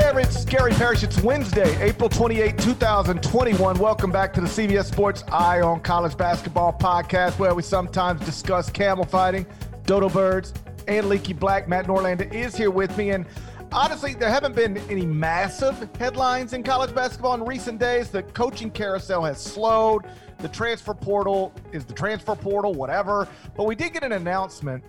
There, it's Gary Parrish. It's Wednesday, April 28, 2021. Welcome back to the CBS Sports Eye on College Basketball podcast, where we sometimes discuss camel fighting, dodo birds, and leaky black. Matt Norlander is here with me. And honestly, there haven't been any massive headlines in college basketball in recent days. The coaching carousel has slowed. The transfer portal is the transfer portal, whatever. But we did get an announcement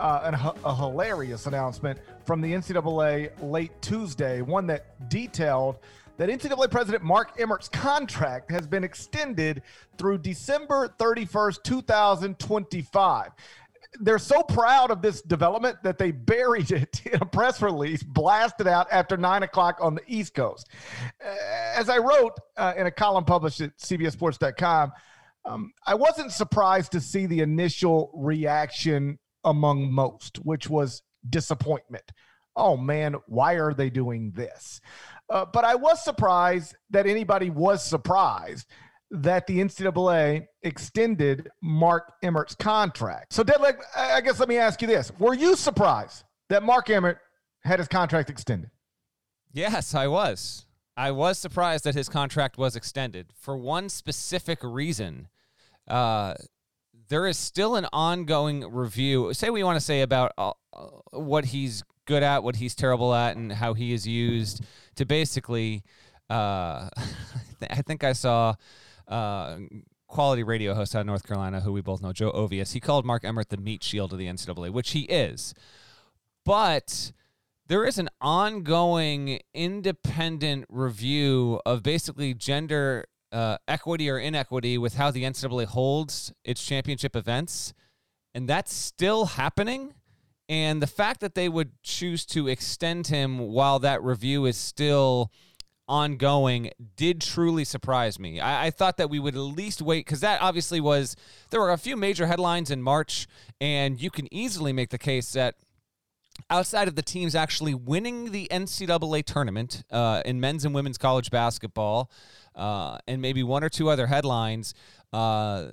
uh, an, a hilarious announcement from the NCAA late Tuesday, one that detailed that NCAA President Mark Emmert's contract has been extended through December 31st, 2025. They're so proud of this development that they buried it in a press release, blasted out after nine o'clock on the East Coast. As I wrote uh, in a column published at CBSSports.com, um, I wasn't surprised to see the initial reaction among most, which was disappointment. Oh man, why are they doing this? Uh, but I was surprised that anybody was surprised that the NCAA extended Mark Emmert's contract. So, Deadleg, I guess let me ask you this: Were you surprised that Mark Emmert had his contract extended? Yes, I was. I was surprised that his contract was extended for one specific reason. Uh, there is still an ongoing review. Say you want to say about uh, what he's good at, what he's terrible at, and how he is used to basically. Uh, I think I saw uh, quality radio host out of North Carolina, who we both know, Joe Ovies. He called Mark Emmert the meat shield of the NCAA, which he is. But there is an ongoing independent review of basically gender uh, equity or inequity with how the NCAA holds its championship events, and that's still happening. And the fact that they would choose to extend him while that review is still ongoing did truly surprise me. I, I thought that we would at least wait because that obviously was there were a few major headlines in March, and you can easily make the case that outside of the teams actually winning the NCAA tournament uh, in men's and women's college basketball, uh, and maybe one or two other headlines. Uh,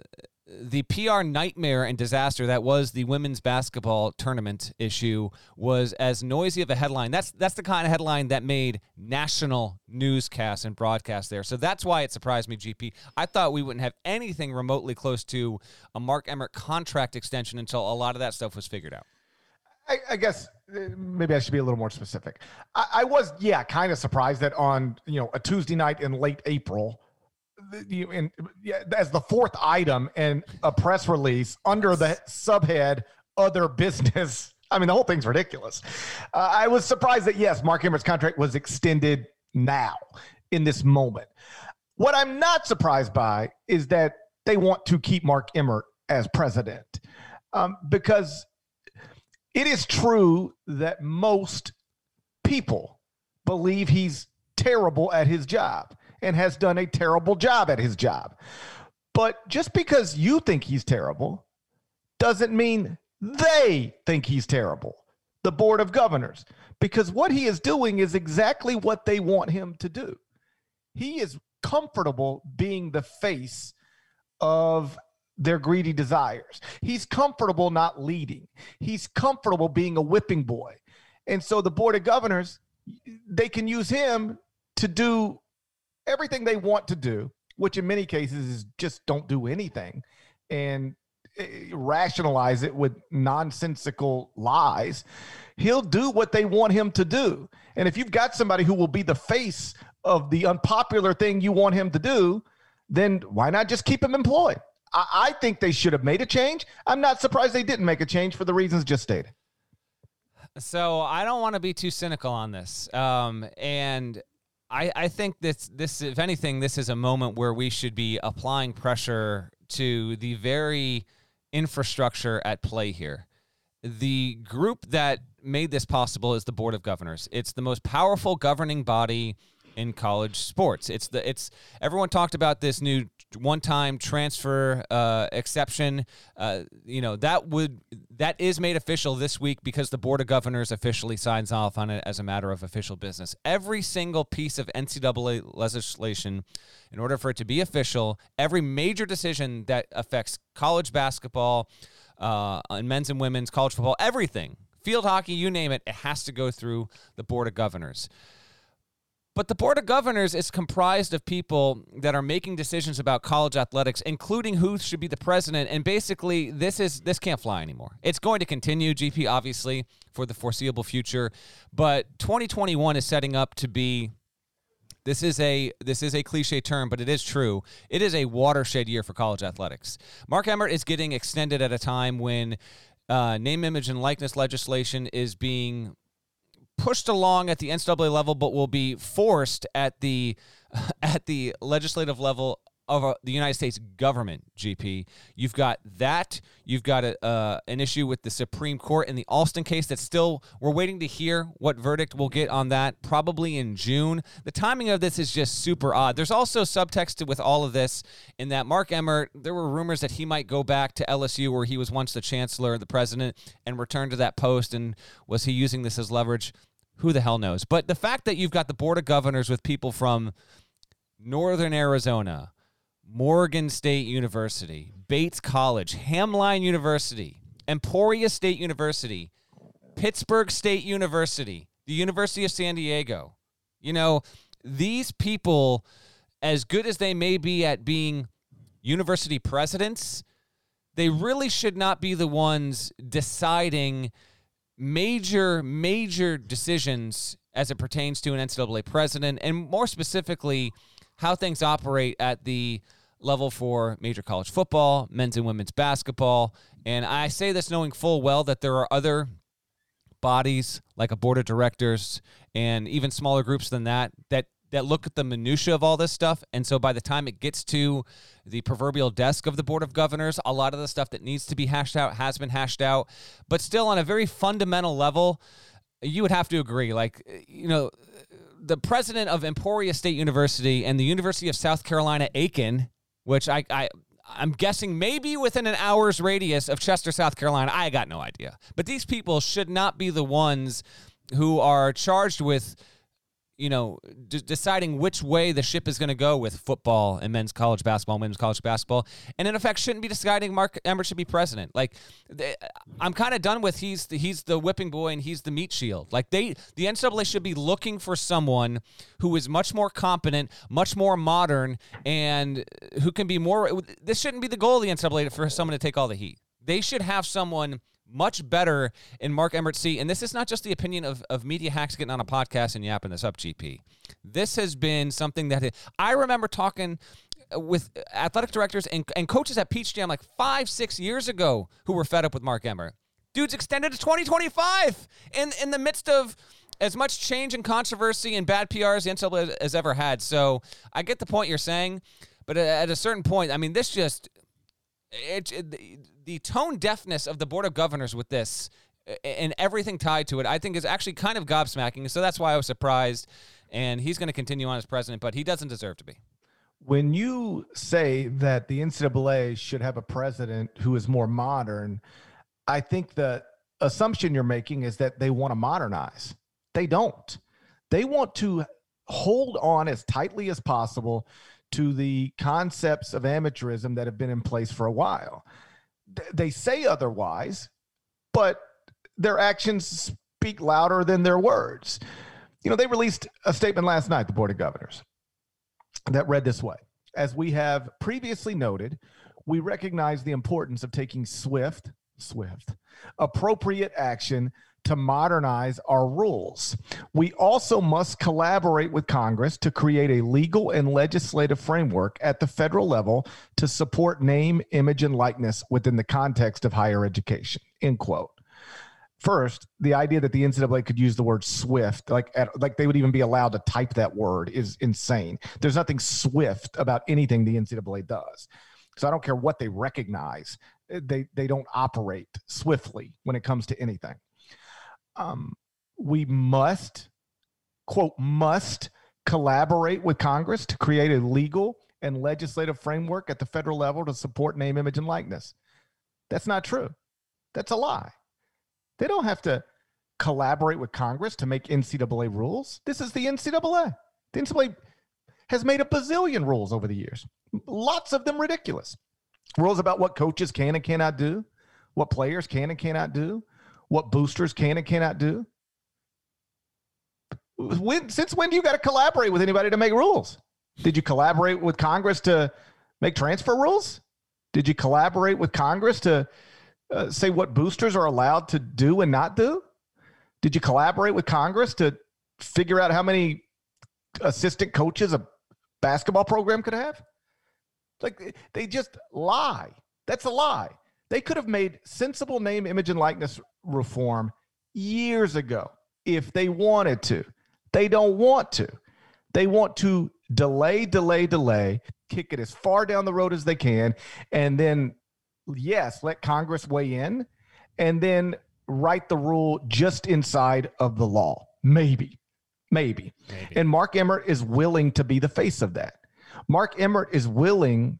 the PR nightmare and disaster that was the women's basketball tournament issue was as noisy of a headline. That's that's the kind of headline that made national newscasts and broadcasts there. So that's why it surprised me, GP. I thought we wouldn't have anything remotely close to a Mark Emmert contract extension until a lot of that stuff was figured out. I, I guess maybe I should be a little more specific. I, I was, yeah, kind of surprised that on you know a Tuesday night in late April, you in yeah, as the fourth item in a press release under the subhead "Other Business." I mean, the whole thing's ridiculous. Uh, I was surprised that yes, Mark Emmert's contract was extended now in this moment. What I'm not surprised by is that they want to keep Mark Emmert as president um, because it is true that most people believe he's terrible at his job and has done a terrible job at his job. But just because you think he's terrible doesn't mean they think he's terrible. The Board of Governors, because what he is doing is exactly what they want him to do. He is comfortable being the face of their greedy desires. He's comfortable not leading. He's comfortable being a whipping boy. And so the board of governors, they can use him to do everything they want to do, which in many cases is just don't do anything and eh, rationalize it with nonsensical lies. He'll do what they want him to do. And if you've got somebody who will be the face of the unpopular thing you want him to do, then why not just keep him employed? I, I think they should have made a change. I'm not surprised they didn't make a change for the reasons just stated. So I don't want to be too cynical on this, um, and I, I think this this if anything, this is a moment where we should be applying pressure to the very infrastructure at play here. The group that made this possible is the Board of Governors. It's the most powerful governing body in college sports. It's the it's everyone talked about this new one-time transfer uh, exception. Uh, you know that would that is made official this week because the board of governors officially signs off on it as a matter of official business. Every single piece of NCAA legislation, in order for it to be official, every major decision that affects college basketball, uh, and men's and women's college football, everything. Field hockey, you name it, it has to go through the Board of Governors. But the Board of Governors is comprised of people that are making decisions about college athletics, including who should be the president. And basically, this is this can't fly anymore. It's going to continue, GP, obviously, for the foreseeable future. But 2021 is setting up to be this is a this is a cliche term, but it is true. It is a watershed year for college athletics. Mark Emmert is getting extended at a time when uh, name, image, and likeness legislation is being pushed along at the NCAA level, but will be forced at the at the legislative level of uh, the United States government. GP, you've got that. You've got a, uh, an issue with the Supreme Court in the Alston case. That's still we're waiting to hear what verdict we'll get on that. Probably in June. The timing of this is just super odd. There's also subtext with all of this in that Mark Emmert. There were rumors that he might go back to LSU, where he was once the chancellor, the president, and return to that post. And was he using this as leverage? Who the hell knows? But the fact that you've got the board of governors with people from Northern Arizona, Morgan State University, Bates College, Hamline University, Emporia State University, Pittsburgh State University, the University of San Diego. You know, these people, as good as they may be at being university presidents, they really should not be the ones deciding major, major decisions as it pertains to an NCAA president, and more specifically, how things operate at the level for major college football, men's and women's basketball. And I say this knowing full well that there are other bodies like a board of directors and even smaller groups than that that that look at the minutia of all this stuff. And so by the time it gets to the proverbial desk of the board of governors, a lot of the stuff that needs to be hashed out has been hashed out. But still, on a very fundamental level, you would have to agree. Like, you know, the president of Emporia State University and the University of South Carolina Aiken, which I, I I'm guessing maybe within an hour's radius of Chester, South Carolina. I got no idea. But these people should not be the ones who are charged with you know, d- deciding which way the ship is going to go with football and men's college basketball, women's college basketball, and in effect shouldn't be deciding Mark Emmert should be president. Like, they, I'm kind of done with he's the, he's the whipping boy and he's the meat shield. Like they, the NCAA should be looking for someone who is much more competent, much more modern, and who can be more. This shouldn't be the goal of the NCAA for someone to take all the heat. They should have someone much better in Mark Emmert C. And this is not just the opinion of, of media hacks getting on a podcast and yapping this up, GP. This has been something that I remember talking with athletic directors and, and coaches at Peach Jam like five, six years ago who were fed up with Mark Emmert. Dude's extended to 2025 in, in the midst of as much change and controversy and bad PR as the NCAA has ever had. So I get the point you're saying, but at a certain point, I mean, this just it, it the tone deafness of the board of governors with this and everything tied to it, I think is actually kind of gobsmacking. So that's why I was surprised. And he's going to continue on as president, but he doesn't deserve to be. When you say that the NCAA should have a president who is more modern, I think the assumption you're making is that they want to modernize. They don't. They want to hold on as tightly as possible to the concepts of amateurism that have been in place for a while they say otherwise, but their actions speak louder than their words. You know, they released a statement last night, the Board of Governors, that read this way As we have previously noted, we recognize the importance of taking swift, swift, appropriate action to modernize our rules. We also must collaborate with Congress to create a legal and legislative framework at the federal level to support name, image, and likeness within the context of higher education. End quote. First, the idea that the NCAA could use the word swift, like at, like they would even be allowed to type that word, is insane. There's nothing swift about anything the NCAA does. So I don't care what they recognize; eh, they they don't operate swiftly when it comes to anything um, we must, quote, must collaborate with Congress to create a legal and legislative framework at the federal level to support name, image, and likeness. That's not true. That's a lie. They don't have to collaborate with Congress to make NCAA rules. This is the NCAA. The NCAA has made a bazillion rules over the years, lots of them ridiculous. Rules about what coaches can and cannot do, what players can and cannot do, what boosters can and cannot do? When, since when do you got to collaborate with anybody to make rules? Did you collaborate with Congress to make transfer rules? Did you collaborate with Congress to uh, say what boosters are allowed to do and not do? Did you collaborate with Congress to figure out how many assistant coaches a basketball program could have? Like they just lie. That's a lie. They could have made sensible name, image, and likeness reform years ago if they wanted to. They don't want to. They want to delay, delay, delay, kick it as far down the road as they can, and then, yes, let Congress weigh in, and then write the rule just inside of the law. Maybe, maybe. maybe. And Mark Emmert is willing to be the face of that. Mark Emmert is willing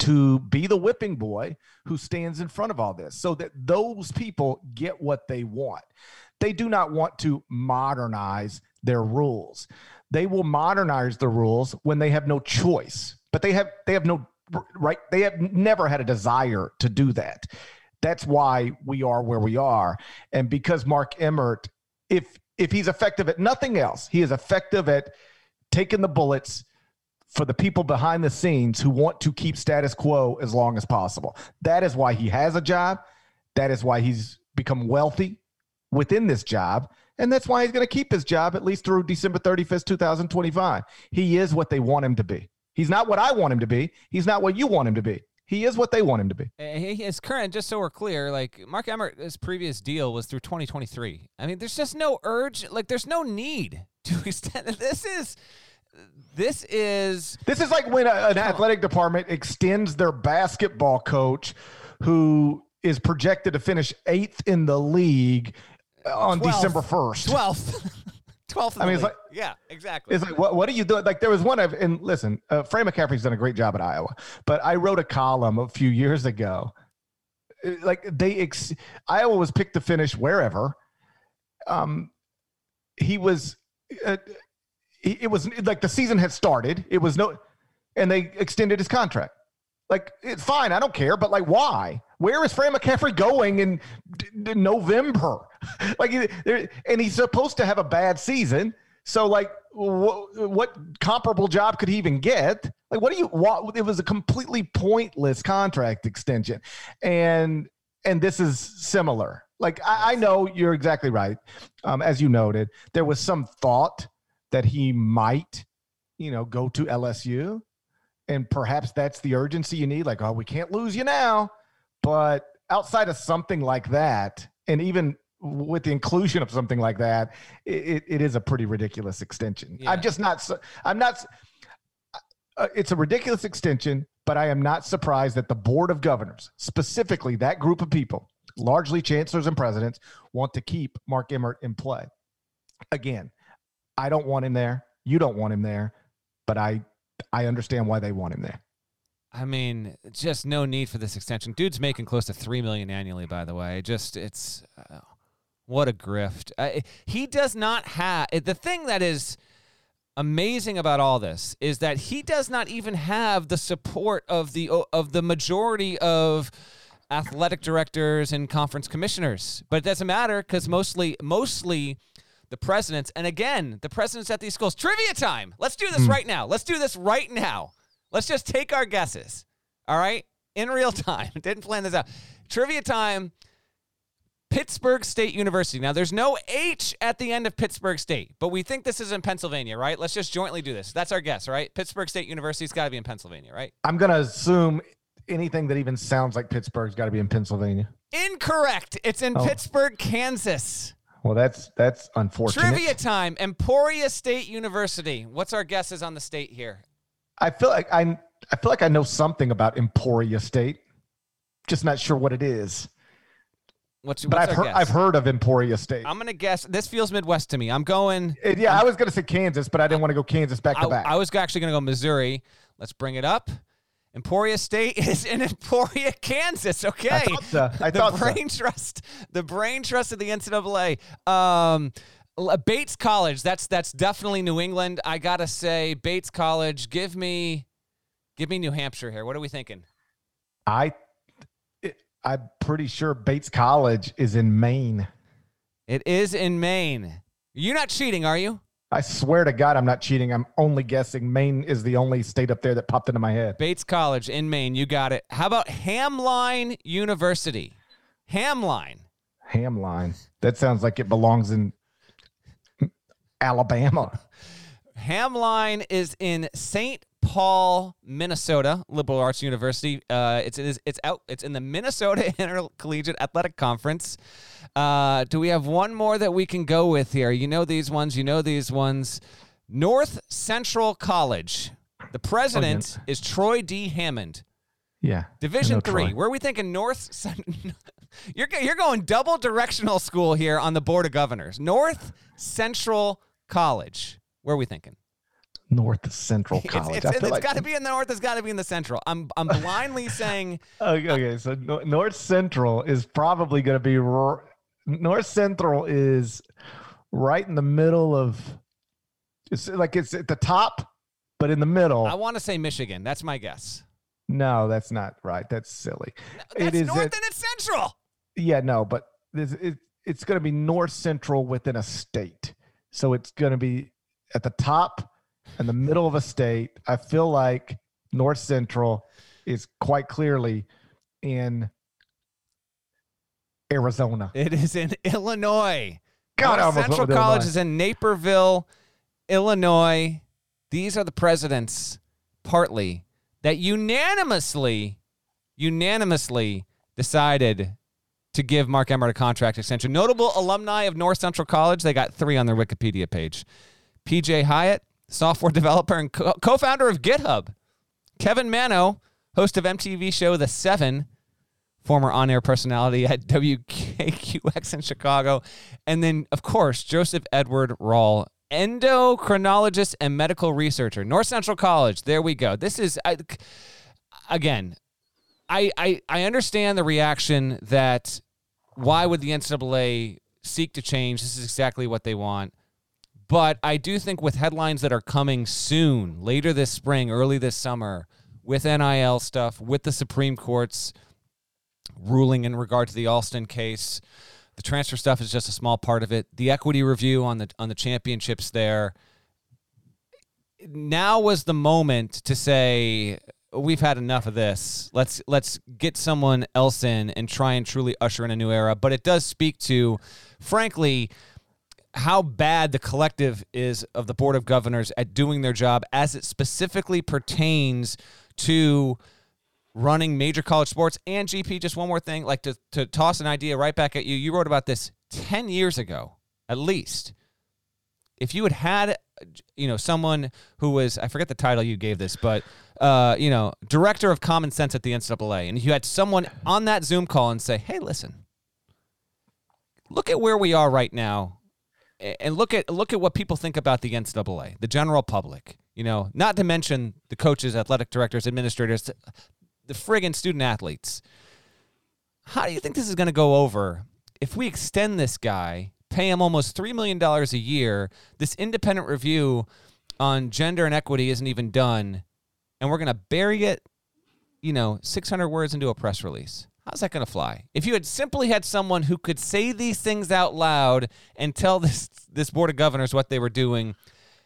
to be the whipping boy who stands in front of all this so that those people get what they want. They do not want to modernize their rules. They will modernize the rules when they have no choice. But they have they have no right they have never had a desire to do that. That's why we are where we are. And because Mark Emmert if if he's effective at nothing else, he is effective at taking the bullets for the people behind the scenes who want to keep status quo as long as possible. That is why he has a job. That is why he's become wealthy within this job. And that's why he's going to keep his job at least through December 31st, 2025. He is what they want him to be. He's not what I want him to be. He's not what you want him to be. He is what they want him to be. His current, just so we're clear, like Mark Emmert's previous deal was through 2023. I mean, there's just no urge, like there's no need to extend. This is this is this is like when a, an athletic department extends their basketball coach who is projected to finish eighth in the league on 12th, December 1st. 12th. 12th. I mean, it's like, yeah, exactly. It's like, what, what are you doing? Like, there was one of, and listen, uh, Fran McCaffery's done a great job at Iowa, but I wrote a column a few years ago. Uh, like, they, ex- Iowa was picked to finish wherever. Um, he was, uh, it was like the season had started. It was no, and they extended his contract. Like it's fine, I don't care, but like why? Where is Fran McCaffery going in d- d- November? like, and he's supposed to have a bad season. So like, wh- what comparable job could he even get? Like, what do you? What, it was a completely pointless contract extension, and and this is similar. Like I, I know you're exactly right. Um, as you noted, there was some thought that he might, you know, go to LSU. And perhaps that's the urgency you need. Like, oh, we can't lose you now. But outside of something like that, and even with the inclusion of something like that, it, it is a pretty ridiculous extension. Yeah. I'm just not, I'm not, uh, it's a ridiculous extension, but I am not surprised that the Board of Governors, specifically that group of people, largely chancellors and presidents, want to keep Mark Emmert in play. Again, I don't want him there. You don't want him there, but I I understand why they want him there. I mean, just no need for this extension. Dude's making close to three million annually. By the way, just it's uh, what a grift. Uh, he does not have the thing that is amazing about all this is that he does not even have the support of the of the majority of athletic directors and conference commissioners. But it doesn't matter because mostly mostly the presidents, and again, the presidents at these schools. Trivia time. Let's do this mm. right now. Let's do this right now. Let's just take our guesses. All right? In real time. Didn't plan this out. Trivia time. Pittsburgh State University. Now, there's no H at the end of Pittsburgh State, but we think this is in Pennsylvania, right? Let's just jointly do this. That's our guess, right? Pittsburgh State University's got to be in Pennsylvania, right? I'm going to assume anything that even sounds like Pittsburgh's got to be in Pennsylvania. Incorrect. It's in oh. Pittsburg, Kansas. Well, that's that's unfortunate. Trivia time. Emporia State University. What's our guesses on the state here? I feel like I I feel like I know something about Emporia State. Just not sure what it is. What's, but what's I've heard guess? I've heard of Emporia State. I'm gonna guess. This feels Midwest to me. I'm going. Uh, yeah, I'm, i was gonna say Kansas, but I didn't want to go Kansas back to back. I was actually gonna go Missouri. Let's bring it up. Emporia State is in Emporia, Kansas. Okay, I thought so. I the thought brain so. trust, the brain trust of the NCAA. Um, Bates College. That's that's definitely New England. I gotta say, Bates College. Give me, give me New Hampshire here. What are we thinking? I, I'm pretty sure Bates College is in Maine. It is in Maine. You're not cheating, are you? I swear to God, I'm not cheating. I'm only guessing. Maine is the only state up there that popped into my head. Bates College in Maine. You got it. How about Hamline University? Hamline. Hamline. That sounds like it belongs in Alabama. Hamline is in St. Paul, Minnesota, liberal arts university. Uh, it's it's it's out. It's in the Minnesota Intercollegiate Athletic Conference. Uh, do we have one more that we can go with here? You know these ones. You know these ones. North Central College. The president oh, is Troy D. Hammond. Yeah. Division three. Troy. Where are we thinking North? you're you're going double directional school here on the board of governors. North Central College. Where are we thinking? North Central College. it's, it's, it's like... got to be in the north. It's got to be in the central. I'm I'm blindly saying. okay, okay, so North Central is probably going to be North Central is right in the middle of. It's like it's at the top, but in the middle. I want to say Michigan. That's my guess. No, that's not right. That's silly. No, that's it is north at, and it's central. Yeah, no, but this it, it's going to be north central within a state. So it's going to be at the top in the middle of a state. I feel like North Central is quite clearly in Arizona. It is in Illinois. God, North Central College Illinois. is in Naperville, Illinois. These are the presidents, partly, that unanimously, unanimously decided to give Mark Emmert a contract extension. Notable alumni of North Central College, they got three on their Wikipedia page. PJ Hyatt, software developer and co founder of GitHub. Kevin Manno, host of MTV show The Seven, former on air personality at WKQX in Chicago. And then, of course, Joseph Edward Rall, endocrinologist and medical researcher, North Central College. There we go. This is, I, again, I, I, I understand the reaction that why would the NCAA seek to change? This is exactly what they want. But I do think with headlines that are coming soon, later this spring, early this summer, with NIL stuff, with the Supreme Court's ruling in regard to the Alston case, the transfer stuff is just a small part of it. The equity review on the on the championships there. Now was the moment to say we've had enough of this. Let's let's get someone else in and try and truly usher in a new era. But it does speak to, frankly, how bad the collective is of the board of governors at doing their job as it specifically pertains to running major college sports and GP. Just one more thing, like to to toss an idea right back at you. You wrote about this ten years ago, at least. If you had had, you know, someone who was I forget the title you gave this, but uh, you know, director of common sense at the NCAA, and you had someone on that Zoom call and say, "Hey, listen, look at where we are right now, and look at look at what people think about the NCAA, the general public. You know, not to mention the coaches, athletic directors, administrators, the friggin' student athletes. How do you think this is going to go over if we extend this guy, pay him almost three million dollars a year? This independent review on gender and equity isn't even done and we're going to bury it, you know, 600 words into a press release. How's that going to fly? If you had simply had someone who could say these things out loud and tell this this board of governors what they were doing,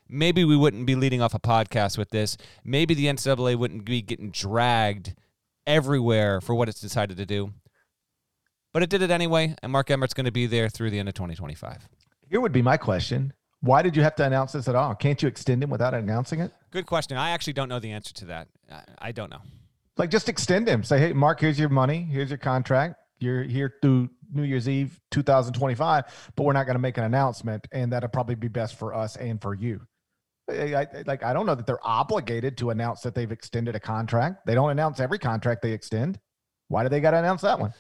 maybe we wouldn't be leading off a podcast with this. Maybe the NCAA wouldn't be getting dragged everywhere for what it's decided to do. but it did it anyway, and Mark Emmert's going to be there through the end of 2025. Here would be my question. Why did you have to announce this at all? Can't you extend him without announcing it? Good question. I actually don't know the answer to that. I, don't know. Like, just extend him. Say, hey, Mark, here's your money. Here's your contract. You're here through New Year's Eve 2025, but we're not going to make an announcement, and that'll probably be best for us and for you. I, I, like, I don't know that they're obligated to announce that they've extended a contract. They don't announce every contract they extend. Why do they got to announce that one?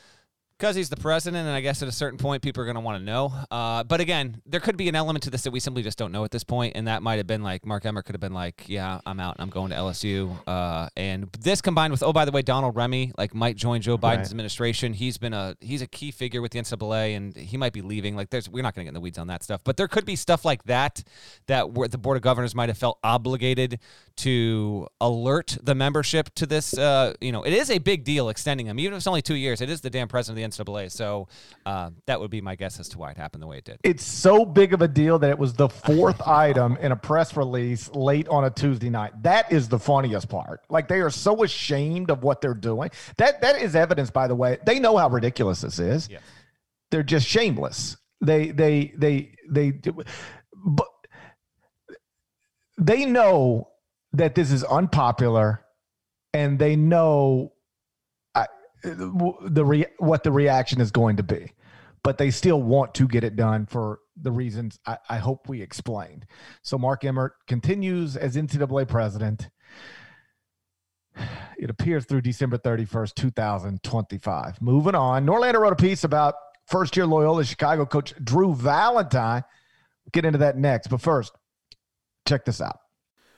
Because he's the president, and I guess at a certain point, people are going to want to know. Uh, but again, there could be an element to this that we simply just don't know at this point, and that might have been like Mark Emmert could have been like, "Yeah, I'm out, and I'm going to LSU." Uh, and this combined with, oh, by the way, Donald Remy like might join Joe Biden's right. administration. He's been a he's a key figure with the NCAA, and he might be leaving. Like, there's we're not going to get in the weeds on that stuff, but there could be stuff like that that where the board of governors might have felt obligated to alert the membership to this. Uh, you know, it is a big deal extending him, even if it's only two years. It is the damn president of the NCAA. So uh, that would be my guess as to why it happened the way it did. It's so big of a deal that it was the fourth item in a press release late on a Tuesday night. That is the funniest part. Like they are so ashamed of what they're doing. That that is evidence, by the way. They know how ridiculous this is. Yes. They're just shameless. They they they they but they know that this is unpopular and they know the re- what the reaction is going to be, but they still want to get it done for the reasons I, I hope we explained. So Mark Emmert continues as NCAA president. It appears through December 31st, 2025. Moving on, Norlander wrote a piece about first year Loyola Chicago coach Drew Valentine. Get into that next. But first, check this out.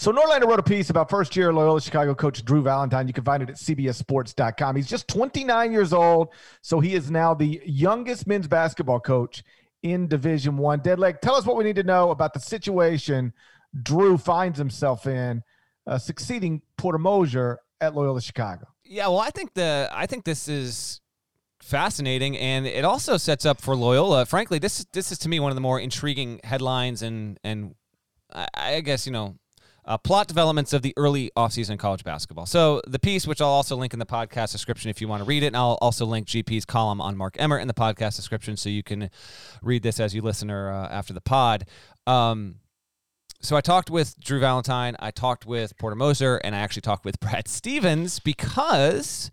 So Norlander wrote a piece about first year Loyola Chicago coach Drew Valentine. You can find it at cbssports.com. He's just 29 years old, so he is now the youngest men's basketball coach in Division One. Deadleg, tell us what we need to know about the situation Drew finds himself in, uh, succeeding Porter Moser at Loyola Chicago. Yeah, well, I think the I think this is fascinating, and it also sets up for Loyola. Frankly, this this is to me one of the more intriguing headlines and and I, I guess you know uh, plot developments of the early offseason college basketball. So the piece, which I'll also link in the podcast description if you want to read it, and I'll also link GP's column on Mark Emmert in the podcast description so you can read this as you listen or uh, after the pod. Um, so I talked with Drew Valentine, I talked with Porter Moser, and I actually talked with Brad Stevens because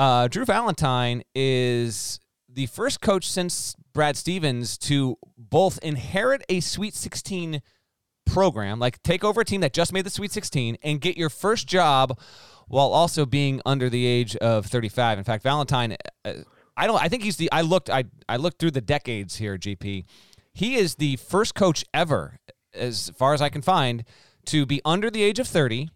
uh, Drew Valentine is the first coach since Brad Stevens to both inherit a Sweet 16 program, like take over a team that just made the Sweet 16 and get your first job while also being under the age of 35. In fact, Valentine, uh, I don't. I think he's the. I looked. I I looked through the decades here. GP, he is the first coach ever, as far as I can find, to be under the age of 30,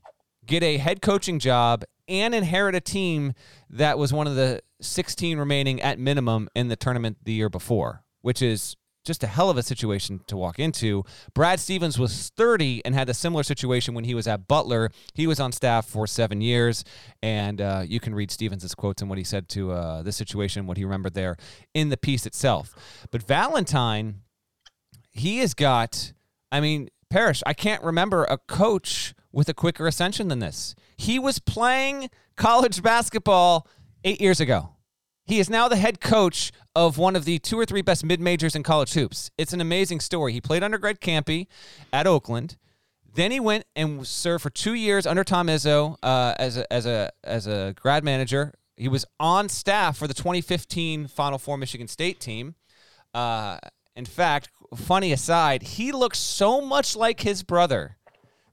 get a head coaching job, and inherit a team that was one of the 16 remaining at minimum in the tournament the year before, which is just a hell of a situation to walk into. Brad Stevens was 30 and had a similar situation when he was at Butler. He was on staff for seven years, and uh, you can read Stevens' quotes and what he said to uh, this situation, what he remembered there in the piece itself. But Valentine, he has got, I mean, Parrish, I can't remember a coach with a quicker ascension than this. He was playing college basketball eight years ago. He is now the head coach of one of the two or three best mid majors in college hoops. It's an amazing story. He played under Greg Kampe at Oakland. Then he went and served for two years under Tom Izzo uh, as a, as a as a grad manager He was on staff for the 2015 Final Four Michigan State team. Uh, in fact, funny aside, he looks so much like his brother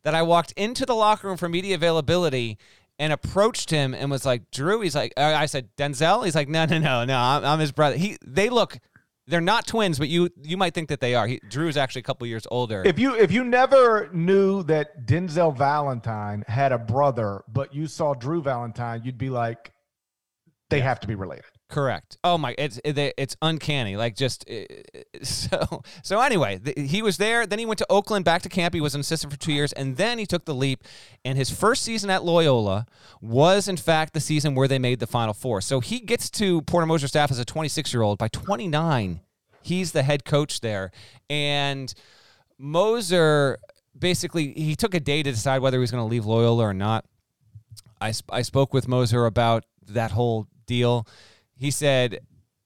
that I walked into the locker room for media availability and approached him and was like, Drew. He's like, I said, Denzel. He's like, no, no, no, no. I'm, I'm his brother. He, they look they're not twins, but you you might think that they are. He, Drew is actually a couple years older. If you if you never knew that Denzel Valentine had a brother, but you saw Drew Valentine, you'd be like, they have to be related. Correct. Oh my, it's it's uncanny. Like just eh, eh, so so. Anyway, he was there. Then he went to Oakland, back to Kampe. He was an assistant for two years, and then he took the leap. And his first season at Loyola was, in fact, the season where they made the Final Four. So he gets to Porter Moser staff as a 26 year old. By 29, he's the head coach there, and Moser basically he took a day to decide whether he was going to leave Loyola or not. I, I spoke with Moser about that whole deal he said,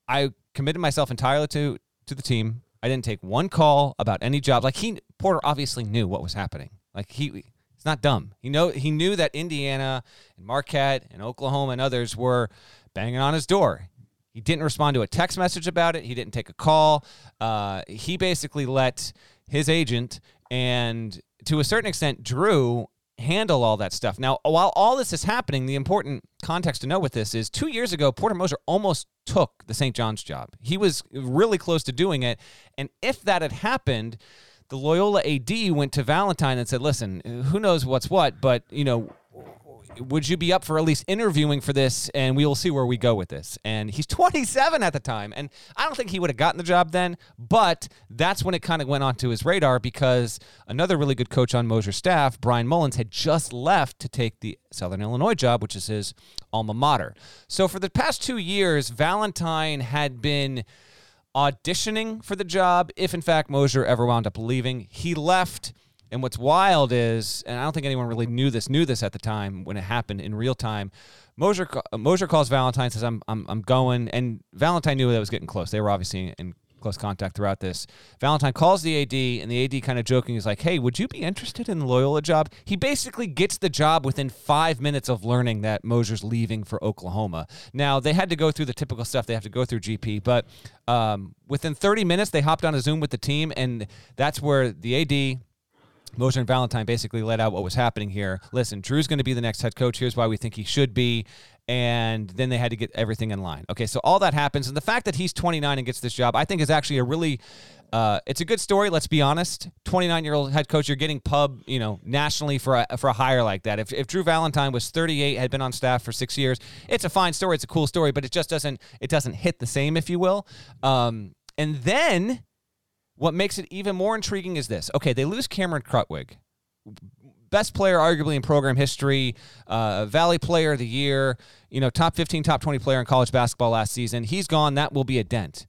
I committed myself entirely to, to the team. I didn't take one call about any job. Like he Porter obviously knew what was happening. Like he he's not dumb. He know he knew that Indiana and Marquette and Oklahoma and others were banging on his door. He didn't respond to a text message about it. He didn't take a call. Uh, he basically let his agent and to a certain extent Drew handle all that stuff. Now, while all this is happening, the important context to know with this is two years ago, Porter Moser almost took the St. John's job. He was really close to doing it. And if that had happened, the Loyola AD went to Valentine and said, listen, who knows what's what, but, you know, would you be up for at least interviewing for this? And we will see where we go with this. And he's 27 at the time. And I don't think he would have gotten the job then, but that's when it kind of went onto his radar because another really good coach on Moser's staff, Brian Mullins, had just left to take the Southern Illinois job, which is his alma mater. So for the past two years, Valentine had been auditioning for the job if, in fact, Moser ever wound up leaving. He left and what's wild is, and I don't think anyone really knew this, knew this at the time when it happened in real time. Moser, Moser calls Valentine, says, I'm, I'm, I'm going. And Valentine knew that was getting close. They were obviously in close contact throughout this. Valentine calls the AD, and the AD kind of joking is like, "Hey, would you be interested in the Loyola job?" He basically gets the job within five minutes of learning that Moser's leaving for Oklahoma. Now they had to go through the typical stuff they have to go through GP, but um, within 30 minutes they hopped on a Zoom with the team, and that's where the AD Moser and Valentine basically laid out what was happening here. Listen, Drew's going to be the next head coach. Here's why we think he should be. And then they had to get everything in line. Okay, so all that happens. And the fact that he's 29 and gets this job, I think is actually a really, uh, it's a good story. Let's be honest. 29 year old head coach, you're getting pub, you know, nationally for a, for a hire like that. If, if Drew Valentine was 38, had been on staff for six years, it's a fine story. It's a cool story, but it just doesn't, it doesn't hit the same, if you will. Um, and then what makes it even more intriguing is this. Okay, they lose Cameron Krutwig, best player arguably in program history, uh, Valley Player of the Year, you know, top 15, top 20 player in college basketball last season. He's gone. That will be a dent.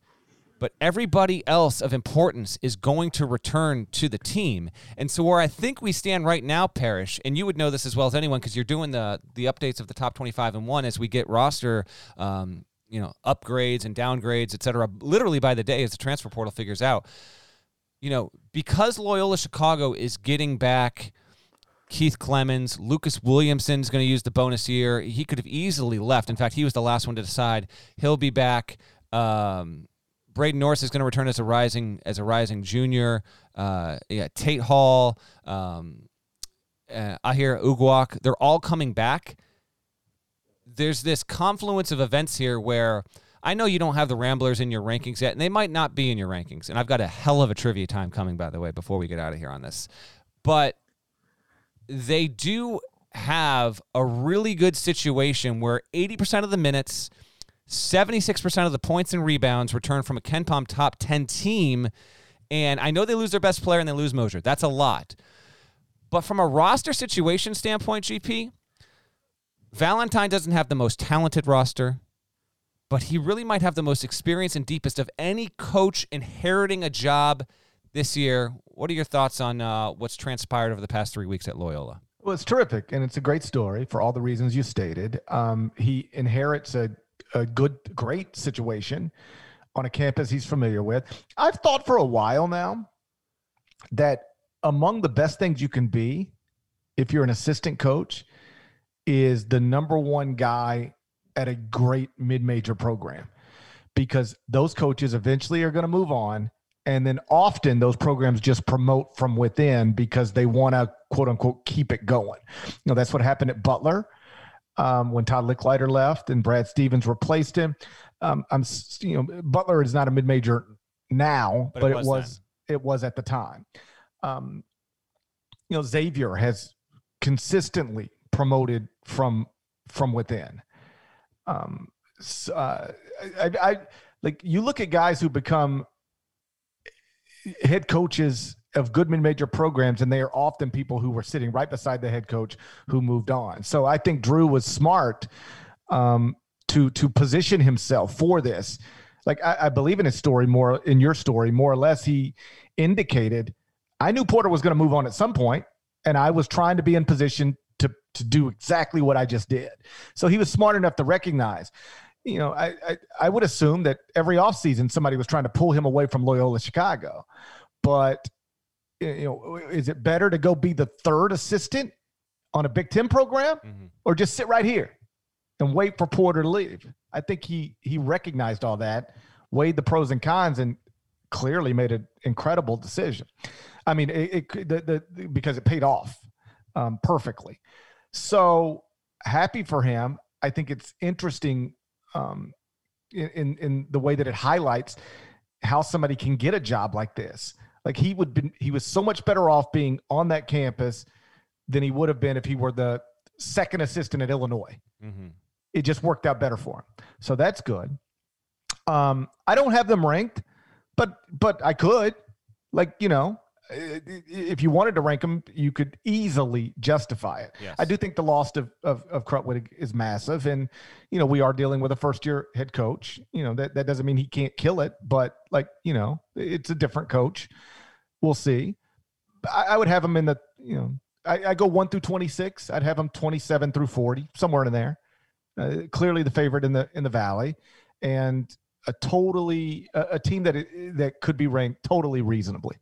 But everybody else of importance is going to return to the team. And so where I think we stand right now, Parrish, and you would know this as well as anyone because you're doing the the updates of the top 25 and one as we get roster um, you know, upgrades and downgrades, et cetera, literally by the day as the transfer portal figures out you know, because Loyola Chicago is getting back Keith Clemons, Lucas Williamson's going to use the bonus year. He could have easily left. In fact, he was the last one to decide. He'll be back. Um, Braden Norris is going to return as a rising as a rising junior. Uh, yeah, Tate Hall, um, uh, Aher Uguak, they're all coming back. There's this confluence of events here where I know you don't have the Ramblers in your rankings yet, and they might not be in your rankings. And I've got a hell of a trivia time coming, by the way, before we get out of here on this. But they do have a really good situation where 80% of the minutes, 76% of the points and rebounds return from a KenPom top 10 team. And I know they lose their best player and they lose Moser. That's a lot. But from a roster situation standpoint, GP, Valentine doesn't have the most talented roster but he really might have the most experience and deepest of any coach inheriting a job this year. What are your thoughts on uh, what's transpired over the past three weeks at Loyola? Well, it's terrific, and it's a great story for all the reasons you stated. Um, he inherits a, a good, great situation on a campus he's familiar with. I've thought for a while now that among the best things you can be if you're an assistant coach is the number one guy at a great mid-major program because those coaches eventually are going to move on and then often those programs just promote from within because they want to quote unquote keep it going. You know, that's what happened at Butler um, when Todd Lickliter left and Brad Stevens replaced him. Um, I'm, you know, Butler is not a mid-major now, but, but it was, it was, it was at the time. Um, you know, Xavier has consistently promoted from from within. Um, uh, I, I like you look at guys who become head coaches of good mid-major programs, and they are often people who were sitting right beside the head coach who moved on. So I think Drew was smart um, to to position himself for this. Like I, I believe in his story more in your story, more or less. He indicated I knew Porter was going to move on at some point, and I was trying to be in position to to do exactly what I just did. So he was smart enough to recognize. You know, I I, I would assume that every offseason somebody was trying to pull him away from Loyola Chicago, but you know, is it better to go be the third assistant on a Big Ten program, mm-hmm. or just sit right here and wait for Porter to leave? I think he he recognized all that, weighed the pros and cons, and clearly made an incredible decision. I mean, it, it the, the because it paid off um, perfectly. So happy for him. I think it's interesting um, in, in, in the way that it highlights how somebody can get a job like this. Like he would be, he was so much better off being on that campus than he would have been if he were the second assistant at Illinois. Mm-hmm. It just worked out better for him. So that's good. Um, I don't have them ranked, but but I could. Like you know, if you wanted to rank them, you could easily justify it. Yes. I do think the loss of, of, of Krutwig is massive. And, you know, we are dealing with a first year head coach. You know, that, that doesn't mean he can't kill it, but like, you know, it's a different coach. We'll see. I, I would have him in the, you know, I, I, go one through 26. I'd have him 27 through 40, somewhere in there. Uh, clearly the favorite in the, in the Valley. And, a totally a, a team that that could be ranked totally reasonably.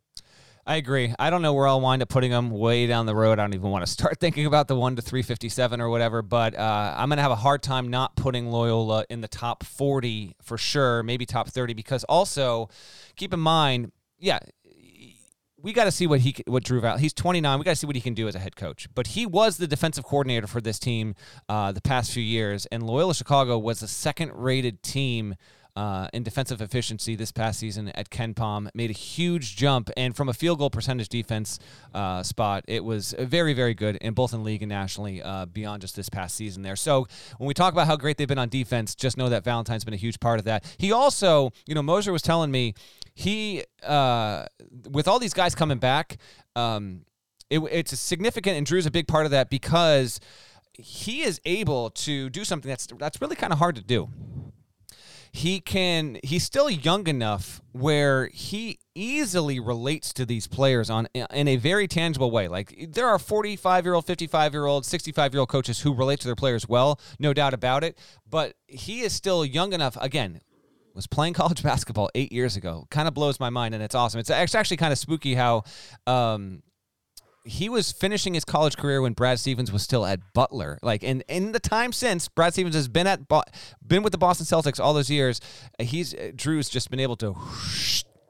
I agree. I don't know where I'll wind up putting them way down the road. I don't even want to start thinking about the one to 357 or whatever, but uh, I'm going to have a hard time not putting Loyola in the top 40 for sure, maybe top 30, because also keep in mind, yeah, we got to see what he what Drew Val. He's 29. We got to see what he can do as a head coach. But he was the defensive coordinator for this team uh, the past few years, and Loyola Chicago was the second rated team uh, in defensive efficiency this past season at KenPom. Made a huge jump, and from a field goal percentage defense uh, spot, it was very, very good in both in league and nationally uh, beyond just this past season there. So when we talk about how great they've been on defense, just know that Valentine's been a huge part of that. He also, you know, Moser was telling me he, uh, with all these guys coming back, um, it, it's significant, and Drew's a big part of that because he is able to do something that's that's really kind of hard to do he can he's still young enough where he easily relates to these players on in a very tangible way. Like there are 45 year old 55 year old 65 year old coaches who relate to their players well no doubt about it. But he is still young enough again was playing college basketball eight years ago kind of blows my mind and it's awesome. It's actually kind of spooky how um, he was finishing his college career when Brad Stevens was still at Butler. Like, and in the time since, Brad Stevens has been at been with the Boston Celtics all those years. He's Drew's just been able to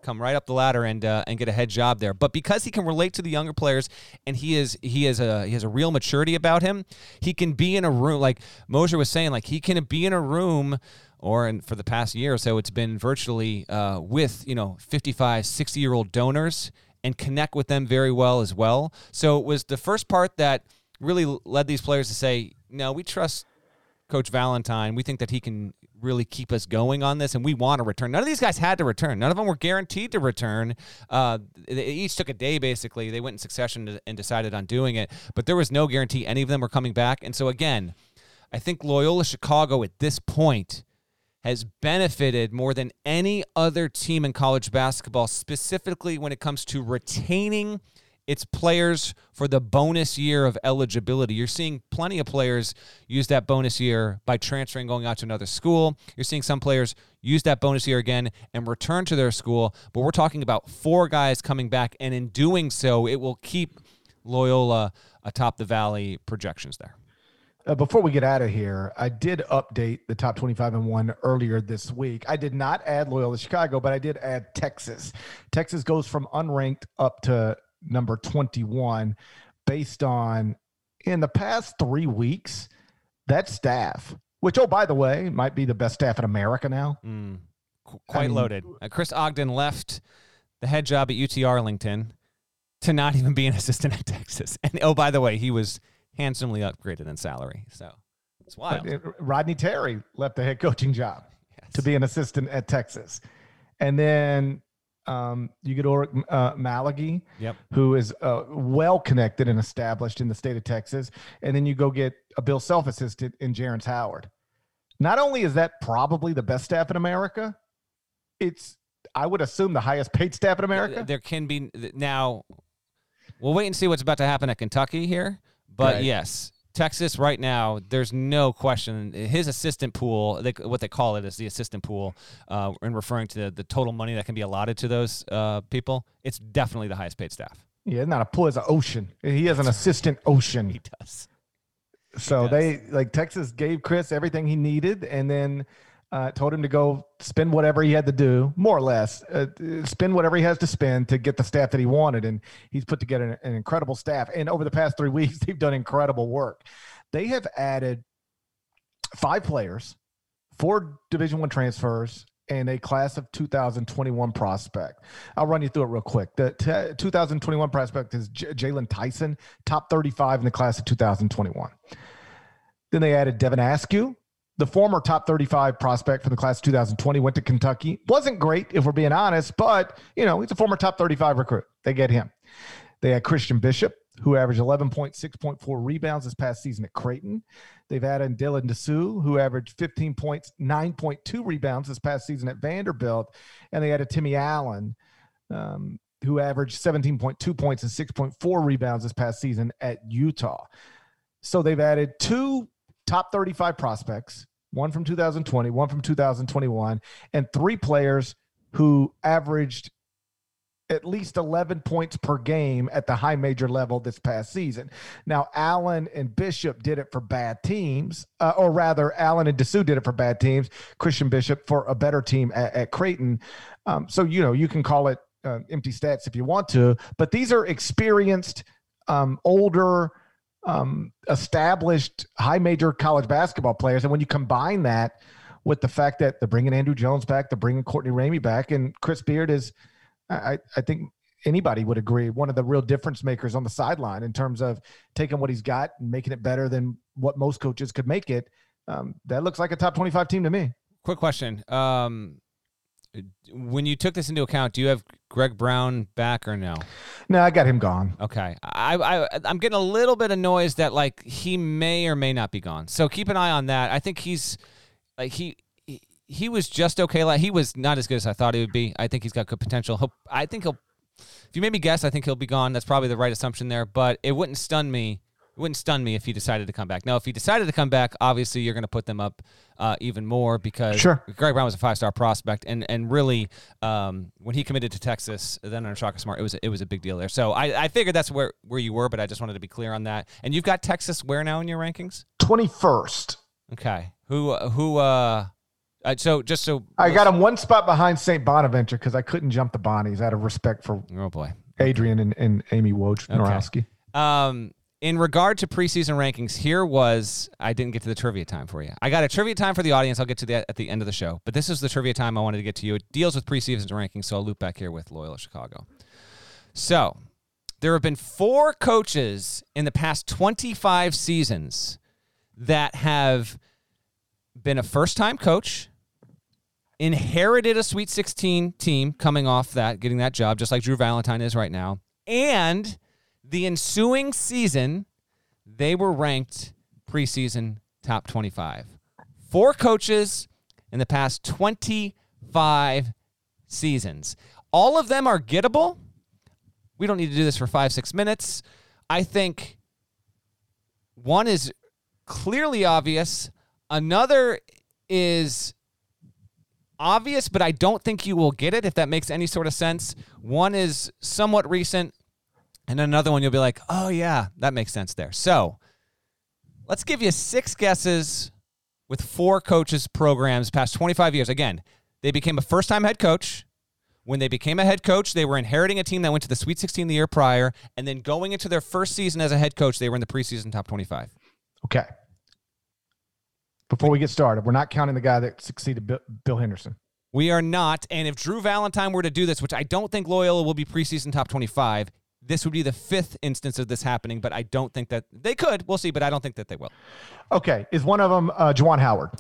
come right up the ladder and uh, and get a head job there. But because he can relate to the younger players and he is he has a he has a real maturity about him, he can be in a room like Moser was saying, like he can be in a room or in, for the past year or so, it's been virtually uh, with you know 55, 60 year old donors and connect with them very well as well. So it was the first part that really led these players to say, no, we trust Coach Valentine. We think that he can really keep us going on this, and we want to return. None of these guys had to return. None of them were guaranteed to return. Uh, they each took a day, basically. They went in succession and decided on doing it, but there was no guarantee any of them were coming back. And so, again, I think Loyola Chicago at this point has benefited more than any other team in college basketball, specifically when it comes to retaining its players for the bonus year of eligibility. You're seeing plenty of players use that bonus year by transferring, going out to another school. You're seeing some players use that bonus year again and return to their school. But we're talking about four guys coming back, and in doing so, it will keep Loyola atop the Valley projections there. Uh, before we get out of here, I did update the top 25 and one earlier this week. I did not add Loyola Chicago, but I did add Texas. Texas goes from unranked up to number 21 based on in the past three weeks, that staff, which, oh, by the way, might be the best staff in America now. Mm, qu- quite mean- loaded. Uh, Chris Ogden left the head job at UT Arlington to not even be an assistant at Texas. And oh, by the way, he was handsomely upgraded in salary. So it's wild. Rodney Terry left the head coaching job Yes. to be an assistant at Texas. And then um, you get Ulric uh, Maligi, Yep. who is uh, well connected and established in the state of Texas. And then you go get a Bill Self assistant in Jerrance Howard. Not only is that probably the best staff in America, it's, I would assume, the highest paid staff in America. There can be now. We'll wait and see what's about to happen at Kentucky here. But Right. yes, Texas right now, there's no question. His assistant pool, they, what they call it is the assistant pool, uh, in referring to the, the total money that can be allotted to those uh, people. It's definitely the highest paid staff. Yeah, not a pool, it's an ocean. He has an assistant ocean. He does. So does. they like Texas gave Chris everything he needed, and then uh, told him to go spend whatever he had to do, more or less, uh, spend whatever he has to spend to get the staff that he wanted. And he's put together an, an incredible staff. And over the past three weeks, they've done incredible work. They have added five players, four Division One transfers, and a class of 2021 prospect. I'll run you through it real quick. The t- 2021 prospect is J- Jaylon Tyson, top 35 in the class of 2021. Then they added Devin Askew, the former top 35 prospect from the class of 2020, went to Kentucky. Wasn't great, if we're being honest, but you know he's a former top 35 recruit. They get him. They had Christian Bishop, who averaged 11.6.4 rebounds this past season at Creighton. They've added Dylan Disu, who averaged 15 points, 9.2 rebounds this past season at Vanderbilt. And they added Timmy Allen, um, who averaged 17.2 points and 6.4 rebounds this past season at Utah. So they've added two top 35 prospects, one from 2020, one from 2021, and three players who averaged at least 11 points per game at the high major level this past season. Now, Allen and Bishop did it for bad teams, uh, or rather, Allen and Disu did it for bad teams. Christian Bishop for a better team at, at Creighton. Um, so, you know, you can call it uh, empty stats if you want to, but these are experienced, um, older, um, established high major college basketball players. And when you combine that with the fact that they're bringing Andrew Jones back, they're bringing Courtney Ramey back, and Chris Beard is, I, I think anybody would agree, one of the real difference makers on the sideline in terms of taking what he's got and making it better than what most coaches could make it. Um, that looks like a top 25 team to me. Quick question. Um, when you took this into account, do you have Greg Brown back or no? No, I got him gone. Okay, I, I I'm getting a little bit of noise that like he may or may not be gone. So keep an eye on that. I think he's like he he, he was just okay. Like he was not as good as I thought he would be. I think he's got good potential. He'll, I think he'll. If you made me guess, I think he'll be gone. That's probably the right assumption there. But it wouldn't stun me. It wouldn't stun me if he decided to come back. Now, if he decided to come back, obviously you're going to put them up uh, even more because Sure. Greg Brown was a five star prospect, and and really, um, when he committed to Texas, then under Shaka Smart, it was it was a big deal there. So I, I figured that's where where you were, but I just wanted to be clear on that. And you've got Texas where now in your rankings? 21st. Okay, who who? uh uh, so just so I got him one spot behind St. Bonaventure because I couldn't jump the Bonnies out of respect for Oh boy. Adrian and, and Amy Wojnarowski. Um, in regard to preseason rankings, here was I didn't get to the trivia time for you. I got a trivia time for the audience. I'll get to that at the end of the show. But this is the trivia time I wanted to get to you. It deals with preseason rankings, so I'll loop back here with Loyola Chicago. So there have been four coaches in the past 25 seasons that have been a first time coach, inherited a Sweet 16 team coming off that, getting that job, just like Drew Valentine is right now, and the ensuing season, they were ranked preseason top 25. Four coaches in the past 25 seasons. All of them are gettable. We don't need to do this for five, six minutes. I think one is clearly obvious, another is obvious, but I don't think you will get it if that makes any sort of sense. One is somewhat recent, and another one you'll be like, oh, yeah, that makes sense there. So Let's give you six guesses with four coaches programs past 25 years. Again, they became a first time head coach. When they became a head coach, they were inheriting a team that went to the Sweet 16 the year prior, and then going into their first season as a head coach, they were in the preseason top 25. Okay. Before we get started, we're not counting the guy that succeeded Bill, Bill Henderson. We are not. And if Drew Valentine were to do this, which I don't think Loyola will be preseason top 25, this would be the fifth instance of this happening, but I don't think that they could. We'll see, but I don't think that they will. Okay. Is one of them uh, Juwan Howard?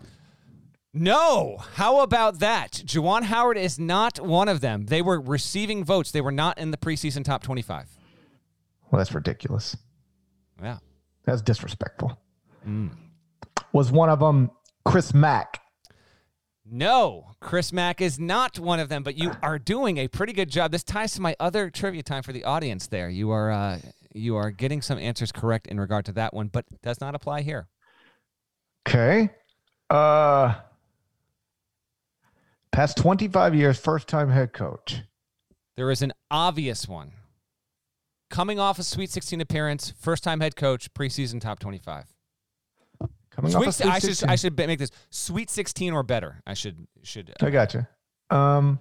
No. How about that? Juwan Howard is not one of them. They were receiving votes. They were not in the preseason top 25. Well, that's ridiculous. Yeah. That's disrespectful. Mm. Was one of them Chris Mack? No, Chris Mack is not one of them, but you are doing a pretty good job. This ties to my other trivia time for the audience there. You are uh, you are getting some answers correct in regard to that one, but does not apply here. Okay. Uh, past 25 years, first time head coach. There is an obvious one. Coming off a Sweet 16 appearance, first time head coach, preseason top 25. Coming off Sweet, a Sweet I should 16. I should make this Sweet 16 or better. I should should uh, I gotcha. Um,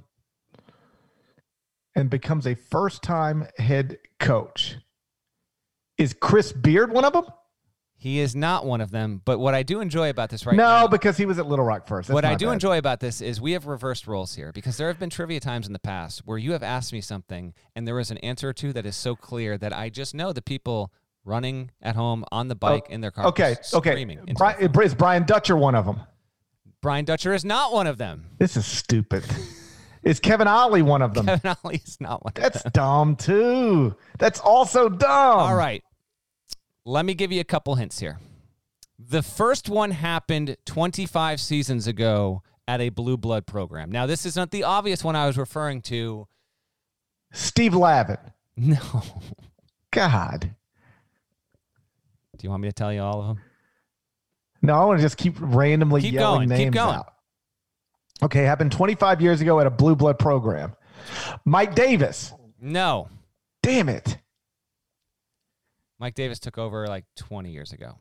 and becomes a first time head coach. Is Chris Beard one of them? He is not one of them, but what I do enjoy about this right no, now No, because he was at Little Rock first. That's what I do bad. enjoy about this is we have reversed roles here because there have been trivia times in the past where you have asked me something and there is an answer or two that is so clear that I just know the people running at home on the bike oh, in their car Oh, Okay, okay. screaming. Bri- the is Brian Dutcher one of them? Brian Dutcher is not one of them. This is stupid. is Kevin Ollie one of them? Kevin Ollie is not one of That's dumb too. That's also dumb. All right. Let me give you a couple hints here. The first one happened 25 seasons ago at a blue blood program. Now, this is not the obvious one I was referring to. Steve Lavin. No. God. Do you want me to tell you all of them? No, I want to just keep randomly Keep yelling going, keep names going. out. Okay, happened 25 years ago at a blue blood program. Mike Davis. No. Damn it. Mike Davis took over like 20 years ago.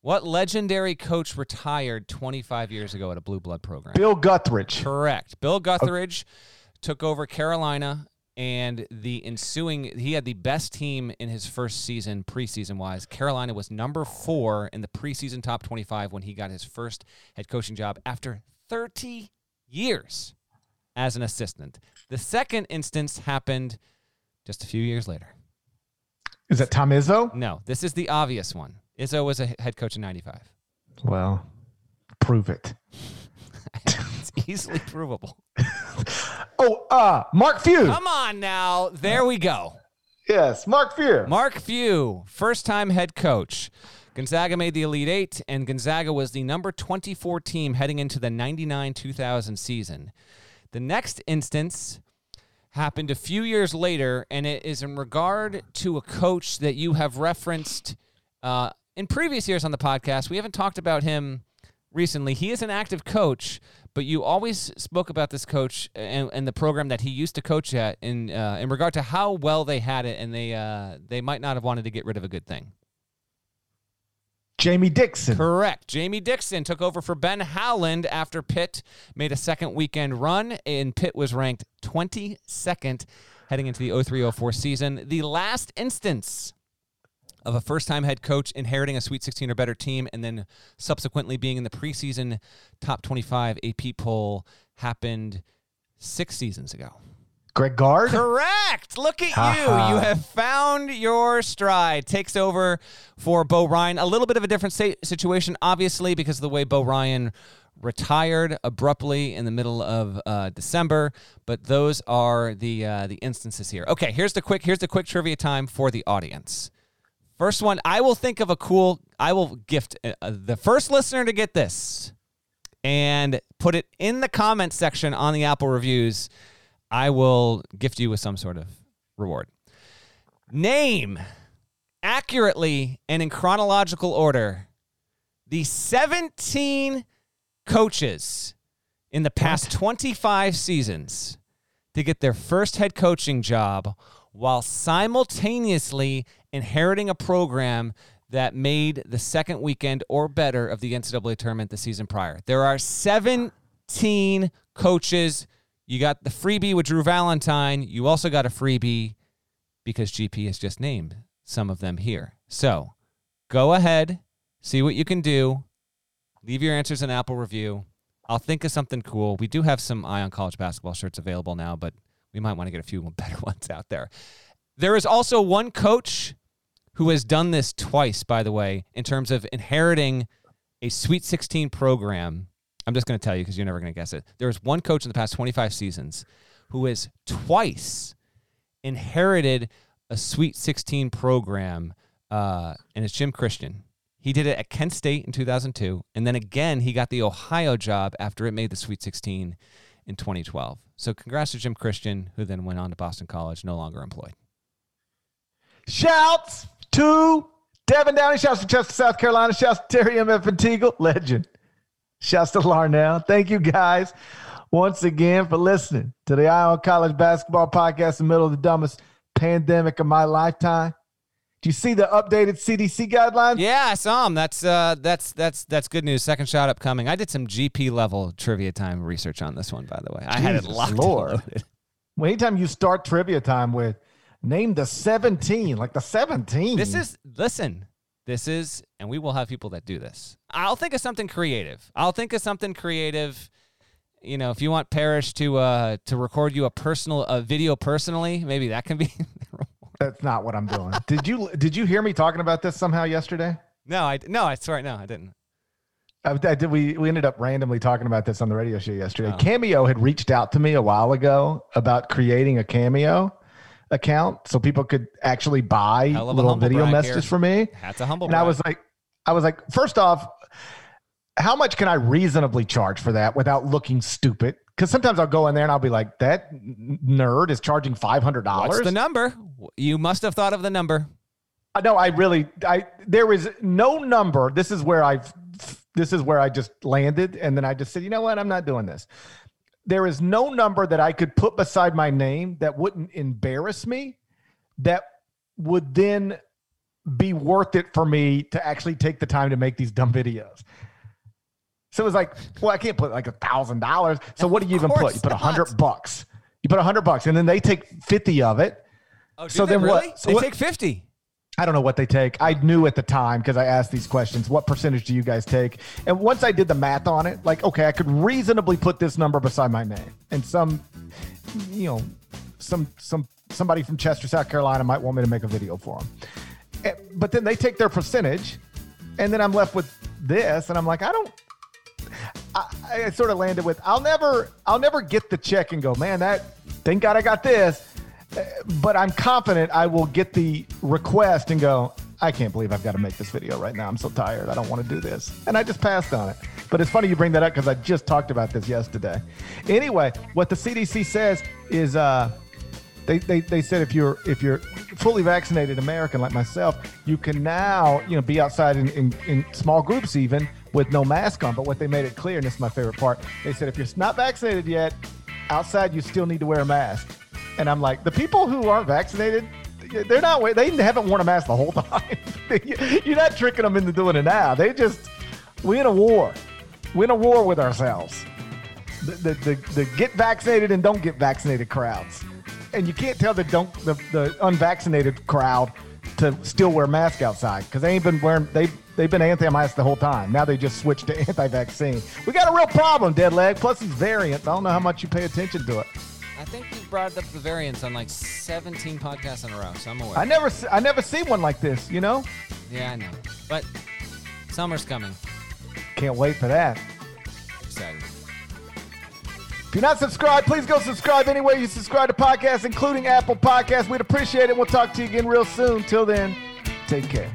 What legendary coach retired 25 years ago at a blue blood program? Bill Guthridge. Correct. Bill Guthridge took over Carolina, and the ensuing, he had the best team in his first season, preseason wise. Carolina was number four in the preseason top 25 when he got his first head coaching job after 30 years as an assistant. The second instance happened just a few years later. Is that Tom Izzo? No, this is the obvious one. Izzo was a head coach in 95. Well, prove it. It's easily provable. Oh, uh, Mark Few. Come on now. There we go. yes, Mark Few. Mark Few, first time head coach. Gonzaga made the Elite Eight, and Gonzaga was the number 24 team heading into the 99 2000 season. The next instance happened a few years later, and it is in regard to a coach that you have referenced uh, in previous years on the podcast. We haven't talked about him recently. He is an active coach, but you always spoke about this coach and, and the program that he used to coach at in uh, in regard to how well they had it, and they uh, they might not have wanted to get rid of a good thing. Jamie Dixon. Correct. Jamie Dixon took over for Ben Howland after Pitt made a second weekend run, and Pitt was ranked 22nd heading into the 0304 season. The last instance of a first time head coach inheriting a Sweet 16 or better team and then subsequently being in the preseason top 25 AP poll happened six seasons ago. Greg Gard. Correct. Look at you. You have found your stride. Takes over for Bo Ryan. A little bit of a different situation, obviously, because of the way Bo Ryan retired abruptly in the middle of uh, December. But those are the uh, the instances here. Okay, here's the quick here's the quick trivia time for the audience. First one, I will think of a cool. I will gift uh, uh, the first listener to get this and put it in the comment section on the Apple reviews. I will gift you with some sort of reward. Name accurately and in chronological order the 17 coaches in the past 25 seasons to get their first head coaching job while simultaneously inheriting a program that made the second weekend or better of the NCAA tournament the season prior. There are 17 coaches. You got the freebie with Drew Valentine. You also got a freebie because GP has just named some of them here. So go ahead, see what you can do. Leave your answers in Apple review. I'll think of something cool. We do have some Eye on College basketball shirts available now, but we might want to get a few better ones out there. There is also one coach who has done this twice, by the way, in terms of inheriting a Sweet 16 program. I'm just going to tell you because you're never going to guess it. There is one coach in the past 25 seasons who has twice inherited a Sweet 16 program, uh, and it's Jim Christian. He did it at Kent State in 2002, and then again he got the Ohio job after it made the Sweet 16 in 2012. So congrats to Jim Christian, who then went on to Boston College, no longer employed. Shouts to Devin Downey. Shouts to Chester, South Carolina. Shouts to Terry M.F. and Teagle. Legend. Shouts to Larnell. Thank you guys once again for listening to the Eye on College Basketball Podcast in the middle of the dumbest pandemic of my lifetime. Do you see the updated CDC guidelines? Yeah, I saw them. That's uh, that's that's that's good news. Second shot upcoming. I did some GP level trivia time research on this one, by the way. I had it Jesus locked. Lord. and loaded. Well, anytime you start trivia time with name the 17, like the 17. This is listen. This is, and we will have people that do this. I'll think of something creative. I'll think of something creative. You know, if you want Parrish to uh to record you a personal a video personally, maybe that can be. That's not what I'm doing. did you did you hear me talking about this somehow yesterday? no, I no, I swear, no, I didn't. I, I did. We we ended up randomly talking about this on the radio show yesterday. Oh. Cameo had reached out to me a while ago about creating a Cameo account so people could actually buy Hell of a little video messages for me. That's a humble. And I was like, I was like, first off, how much can I reasonably charge for that without looking stupid? Because sometimes I'll go in there and I'll be like, that nerd is charging five hundred What's dollars. the number? You must have thought of the number. I know. I really. I there is no number. This is where I've. This is where I just landed, and then I just said, you know what? I'm not doing this. There is no number that I could put beside my name that wouldn't embarrass me. That would then be worth it for me to actually take the time to make these dumb videos. So it was like, well, I can't put like a thousand dollars. So what do you even put? You put a hundred bucks. You put a hundred bucks, and then they take fifty of it. Oh, did So they then what- so they what- take fifty. I don't know what they take. I knew at the time because I asked these questions. What percentage do you guys take? And once I did the math on it, like, okay, I could reasonably put this number beside my name, and some, you know, some some somebody from Chester, South Carolina, might want me to make a video for them. Eh, but then they take their percentage, and then I'm left with this, and I'm like, I don't. I, I sort of landed with, I'll never, I'll never get the check and go, man, that. Thank God I got this but I'm confident I will get the request and go, I can't believe I've got to make this video right now. I'm so tired. I don't want to do this. And I just passed on it. But it's funny you bring that up because I just talked about this yesterday. Anyway, what the CDC says is uh, they, they, they said if you're if you're fully vaccinated American like myself, you can now you know be outside in, in, in small groups even with no mask on. But what they made it clear, and this is my favorite part, they said if you're not vaccinated yet, outside you still need to wear a mask. And I'm like, the people who aren't vaccinated, they're not. They haven't worn a mask the whole time. You're not tricking them into doing it now. They just we in a war. We in a war with ourselves. The the, the, the get vaccinated and don't get vaccinated crowds, and you can't tell the don't the, the unvaccinated crowd to still wear masks outside because they ain't been wearing they they've been anti-mask the whole time. Now they just switched to anti-vaccine. We got a real problem, dead leg. Plus these variants. I don't know how much you pay attention to it. I think brought up the variants on like 17 podcasts in a row, so I'm aware. I never, I never see one like this. You know, yeah, I know. But summer's coming. can't wait for that. Excited. If you're not subscribed, please go subscribe anywhere you subscribe to podcasts, including Apple Podcasts. We'd appreciate it. We'll talk to you again real soon. Till then, take care.